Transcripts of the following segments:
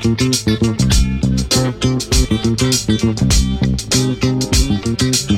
Thank you.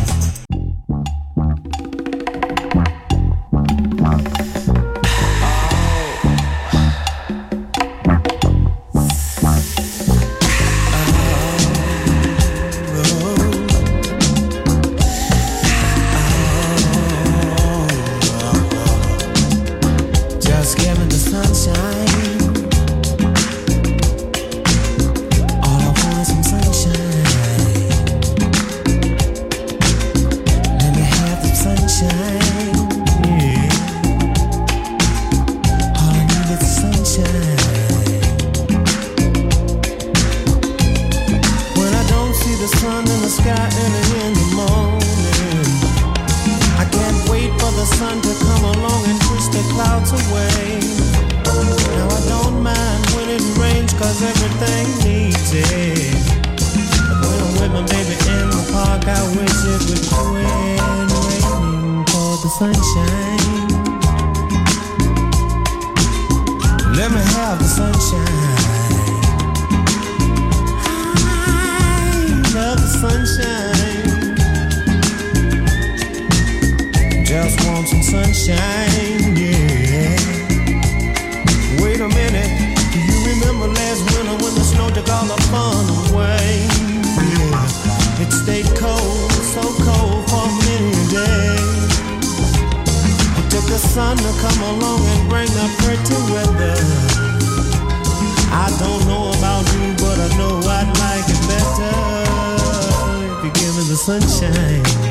I don't know about you, but I know I'd like it better if you give me the sunshine.